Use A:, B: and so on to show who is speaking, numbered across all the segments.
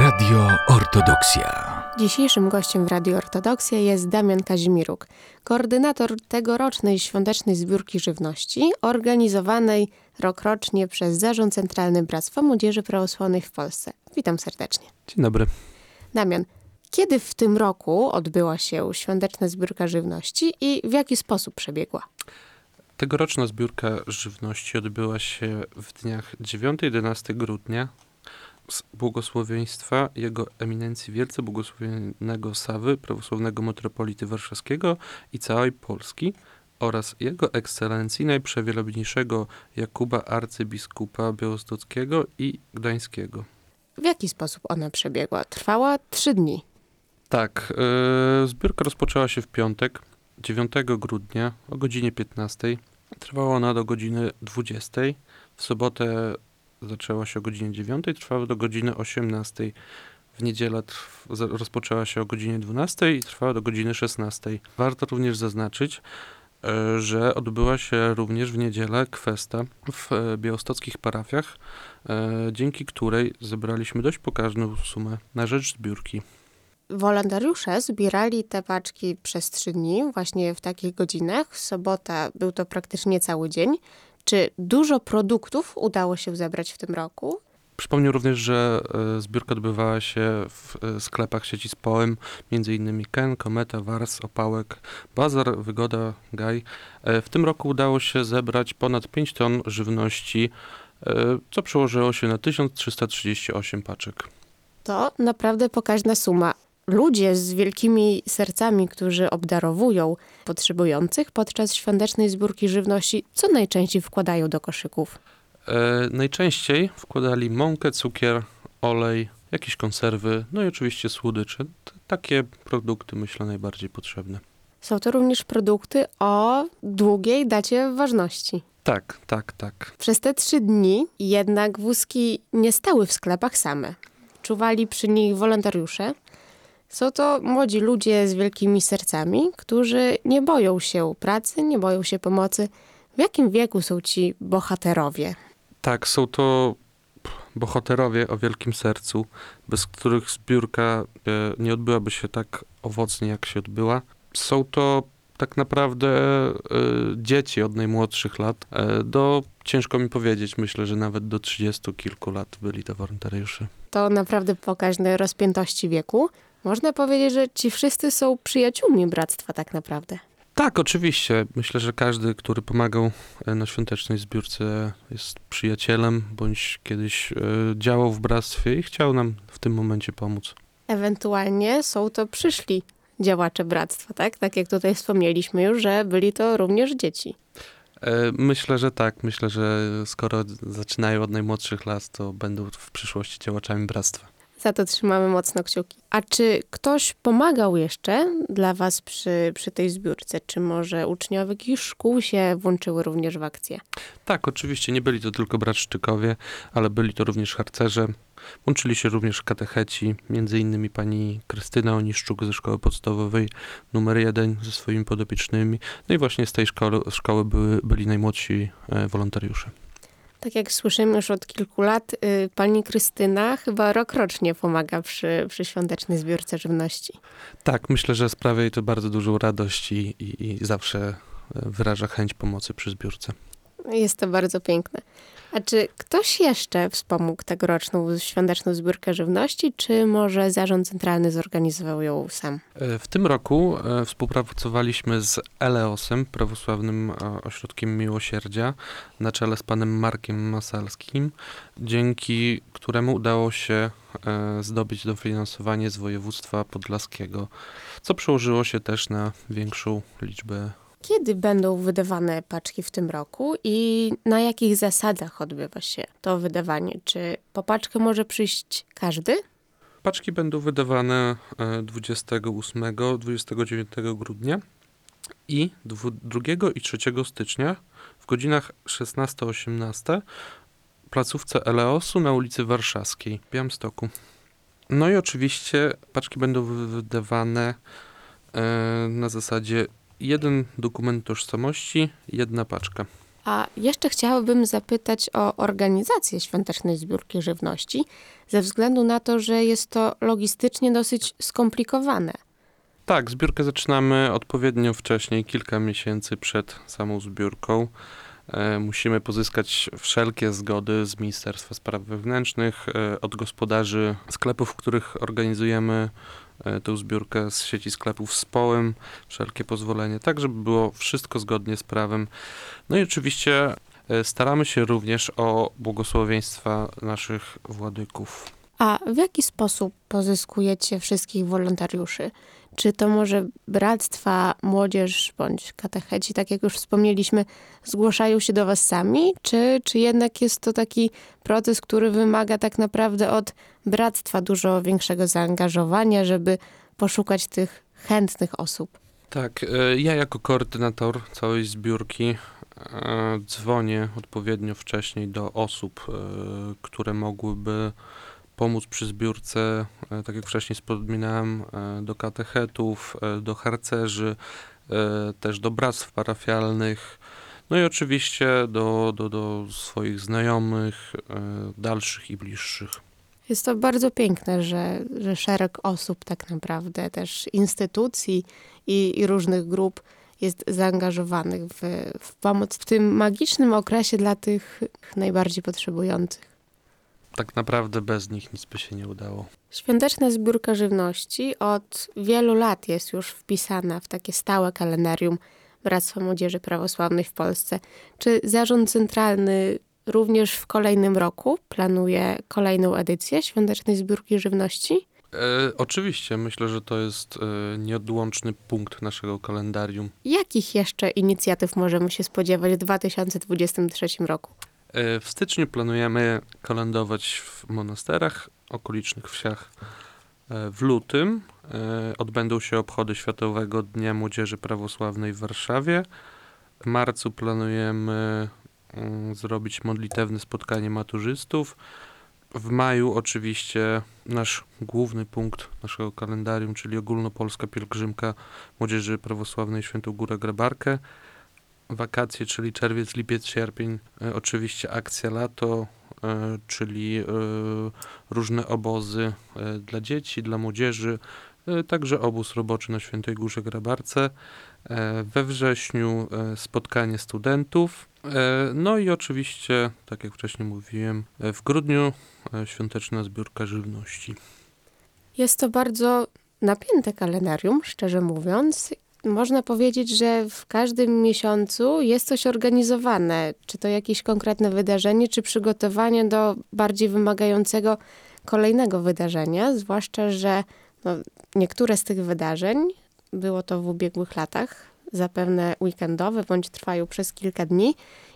A: Radio Ortodoksja.
B: Dzisiejszym gościem w Radio Ortodoksja jest Damian Kazimiruk, koordynator tegorocznej świątecznej zbiórki żywności, organizowanej rokrocznie przez Zarząd Centralny Bractwa Młodzieży Prawosławnej w Polsce. Witam serdecznie.
C: Dzień dobry.
B: Damian, kiedy w tym roku odbyła się świąteczna zbiórka żywności i w jaki sposób przebiegła?
C: Tegoroczna zbiórka żywności odbyła się w dniach 9-11 grudnia z błogosławieństwa Jego Eminencji Wielce Błogosławionego Sawy, prawosławnego metropolity warszawskiego i całej Polski oraz Jego Ekscelencji Najprzewielebniejszego Jakuba arcybiskupa białostockiego i gdańskiego.
B: W jaki sposób ona przebiegła? Trwała trzy dni.
C: Tak, yy, zbiórka rozpoczęła się w piątek, 9 grudnia o godzinie 15. Trwała ona do godziny 20. W sobotę zaczęła się o godzinie 9, trwała do godziny 18. W niedzielę trw- rozpoczęła się o godzinie 12 i trwała do godziny 16. Warto również zaznaczyć, e, że odbyła się również w niedzielę kwesta w e, białostockich parafiach, e, dzięki której zebraliśmy dość pokaźną sumę na rzecz zbiórki.
B: Wolontariusze zbierali te paczki przez trzy dni, właśnie w takich godzinach. Sobota był to praktycznie cały dzień. Czy dużo produktów udało się zebrać w tym roku?
C: Przypomnę również, że e, zbiórka odbywała się w e, sklepach sieci Spoem, m.in. Ken, Kometa, Wars, Opałek, Bazar, Wygoda, Gaj. E, W tym roku udało się zebrać ponad 5 ton żywności, co przełożyło się na 1338 paczek.
B: To naprawdę pokaźna suma. Ludzie z wielkimi sercami, którzy obdarowują potrzebujących podczas świątecznej zbiórki żywności, co najczęściej wkładają do koszyków?
C: E, Najczęściej wkładali mąkę, cukier, olej, jakieś konserwy, no i oczywiście słodycze. Takie produkty myślę najbardziej potrzebne.
B: Są to również produkty o długiej dacie ważności.
C: Tak, tak, tak.
B: Przez te trzy dni jednak wózki nie stały w sklepach same. Czuwali przy nich wolontariusze. Są to młodzi ludzie z wielkimi sercami, którzy nie boją się pracy, nie boją się pomocy. W jakim wieku są ci bohaterowie?
C: Tak, są to bohaterowie o wielkim sercu, bez których zbiórka e, nie odbyłaby się tak owocnie, jak się odbyła. Są to tak naprawdę e, dzieci od najmłodszych lat e, do, ciężko mi powiedzieć, myślę, że nawet do 30 kilku lat byli to wolontariusze.
B: To naprawdę pokaźne rozpiętości wieku. Można powiedzieć, że ci wszyscy są przyjaciółmi bractwa tak naprawdę.
C: Tak, oczywiście. Myślę, że każdy, który pomagał e, na świątecznej zbiórce jest przyjacielem, bądź kiedyś e, działał w bractwie i chciał nam w tym momencie pomóc.
B: Ewentualnie są to przyszli działacze bractwa, tak? Tak jak tutaj wspomnieliśmy już, że byli to również dzieci.
C: E, Myślę, że tak. Myślę, że skoro zaczynają od najmłodszych lat, to będą w przyszłości działaczami bractwa.
B: Za to trzymamy mocno kciuki. A czy ktoś pomagał jeszcze dla was przy, przy tej zbiórce? Czy może uczniowie jakichś szkół się włączyły również w akcję?
C: Tak, oczywiście nie byli to tylko bratszczykowie, ale byli to również harcerze. Łączyli się również katecheci, między innymi pani Krystyna Oniszczuk ze szkoły podstawowej numer 1 ze swoimi podopiecznymi. No i właśnie z tej szkoły, szkoły były, byli najmłodsi e, wolontariusze.
B: Tak jak słyszymy już od kilku lat, y, pani Krystyna chyba rokrocznie pomaga przy, przy świątecznej zbiórce żywności.
C: Tak, myślę, że sprawia jej to bardzo dużą radość i, i, i zawsze wyraża chęć pomocy przy zbiórce.
B: Jest to bardzo piękne. A czy ktoś jeszcze wspomógł tegoroczną świąteczną zbiórkę żywności, czy może zarząd centralny zorganizował ją sam?
C: E, W tym roku e, współpracowaliśmy z Eleosem, prawosławnym e, ośrodkiem miłosierdzia, na czele z panem Markiem Masalskim, dzięki któremu udało się zdobyć dofinansowanie z województwa podlaskiego, co przełożyło się też na większą liczbę.
B: Kiedy będą wydawane paczki w tym roku i na jakich zasadach odbywa się to wydawanie? Czy po paczkę może przyjść każdy?
C: Paczki będą wydawane e, 28, 29 grudnia i dwu- 2 i 3 stycznia w godzinach 16-18 w placówce Eleosu na ulicy Warszawskiej w Białymstoku. No i oczywiście paczki będą wy- wydawane e, na zasadzie jeden dokument tożsamości, jedna paczka.
B: A jeszcze chciałabym zapytać o organizację świątecznej zbiórki żywności, ze względu na to, że jest to logistycznie dosyć skomplikowane.
C: Tak, zbiórkę zaczynamy odpowiednio wcześniej, kilka miesięcy przed samą zbiórką. E, Musimy pozyskać wszelkie zgody z Ministerstwa Spraw Wewnętrznych, e, od gospodarzy sklepów, w których organizujemy e, tę zbiórkę z sieci sklepów z połem, wszelkie pozwolenie, tak żeby było wszystko zgodnie z prawem. No i oczywiście e, staramy się również o błogosławieństwa naszych władyków.
B: A w jaki sposób pozyskujecie wszystkich wolontariuszy? Czy to może bractwa, młodzież bądź katecheci, tak jak już wspomnieliśmy, zgłaszają się do was sami? Czy, czy jednak jest to taki proces, który wymaga tak naprawdę od bractwa dużo większego zaangażowania, żeby poszukać tych chętnych osób?
C: Tak, e, ja jako koordynator całej zbiórki e, dzwonię odpowiednio wcześniej do osób, e, które mogłyby pomóc przy zbiórce, e, tak jak wcześniej wspominałem, e, do katechetów, e, do harcerzy, też do bractw parafialnych, no i oczywiście do, do, do swoich znajomych, dalszych i bliższych.
B: Jest to bardzo piękne, że, że szereg osób, tak naprawdę też instytucji i, i różnych grup jest zaangażowanych w, w pomoc w tym magicznym okresie dla tych najbardziej potrzebujących.
C: Tak naprawdę bez nich nic by się nie udało.
B: Świąteczna zbiórka żywności od wielu lat jest już wpisana w takie stałe kalendarium Bractwa Młodzieży Prawosławnej w Polsce. Czy Zarząd Centralny również w kolejnym roku planuje kolejną edycję Świątecznej Zbiórki Żywności?
C: E, oczywiście, myślę, że to jest e, nieodłączny punkt naszego kalendarium.
B: Jakich jeszcze inicjatyw możemy się spodziewać w 2023 roku?
C: E, w styczniu planujemy kolędować w monasterach, okolicznych wsiach. E, w lutym e, odbędą się obchody Światowego Dnia Młodzieży Prawosławnej w Warszawie. W marcu planujemy mm, zrobić modlitewne spotkanie maturzystów. W maju oczywiście nasz główny punkt naszego kalendarium, czyli ogólnopolska pielgrzymka Młodzieży Prawosławnej Świętą Górę Grabarkę. Wakacje, czyli czerwiec, lipiec, sierpień. E, oczywiście akcja lato, e, czyli e, różne obozy dla dzieci, dla młodzieży. Także obóz roboczy na Świętej Górze Grabarce. We wrześniu spotkanie studentów. No i oczywiście, tak jak wcześniej mówiłem, w grudniu świąteczna zbiórka żywności.
B: Jest to bardzo napięte kalendarium, szczerze mówiąc. Można powiedzieć, że w każdym miesiącu jest coś organizowane. Czy to jakieś konkretne wydarzenie, czy przygotowanie do bardziej wymagającego kolejnego wydarzenia. Zwłaszcza, że no, niektóre z tych wydarzeń, było to w ubiegłych latach, zapewne weekendowe bądź trwają przez kilka dni.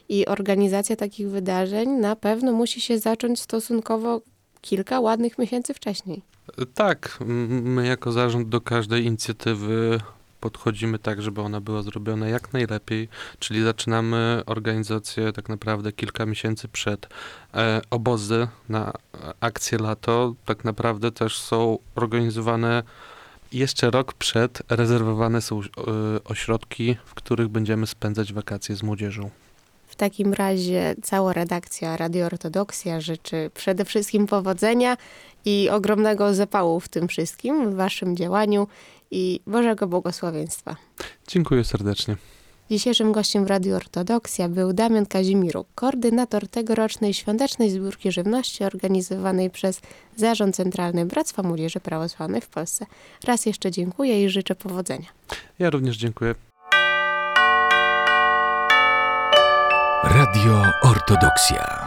B: I organizacja takich wydarzeń na pewno musi się zacząć stosunkowo kilka ładnych miesięcy wcześniej.
C: Tak, my jako zarząd do każdej inicjatywy podchodzimy tak, żeby ona była zrobiona jak najlepiej, czyli zaczynamy organizację tak naprawdę kilka miesięcy przed. E, obozy na e, akcję lato tak naprawdę też są organizowane jeszcze rok przed, rezerwowane są e, ośrodki, w których będziemy spędzać wakacje z młodzieżą.
B: W takim razie cała redakcja Radio Ortodoksja życzy przede wszystkim powodzenia i ogromnego zapału w tym wszystkim, w waszym działaniu i Bożego błogosławieństwa.
C: Dziękuję serdecznie.
B: Dzisiejszym gościem w Radio Ortodoksja był Damian Kazimiruk, koordynator tegorocznej świątecznej zbiórki żywności organizowanej przez Zarząd Centralny Bractwa Młodzieży Prawosławnej w Polsce. Raz jeszcze dziękuję i życzę powodzenia.
C: Ja również dziękuję.
A: Radio Ortodoksja.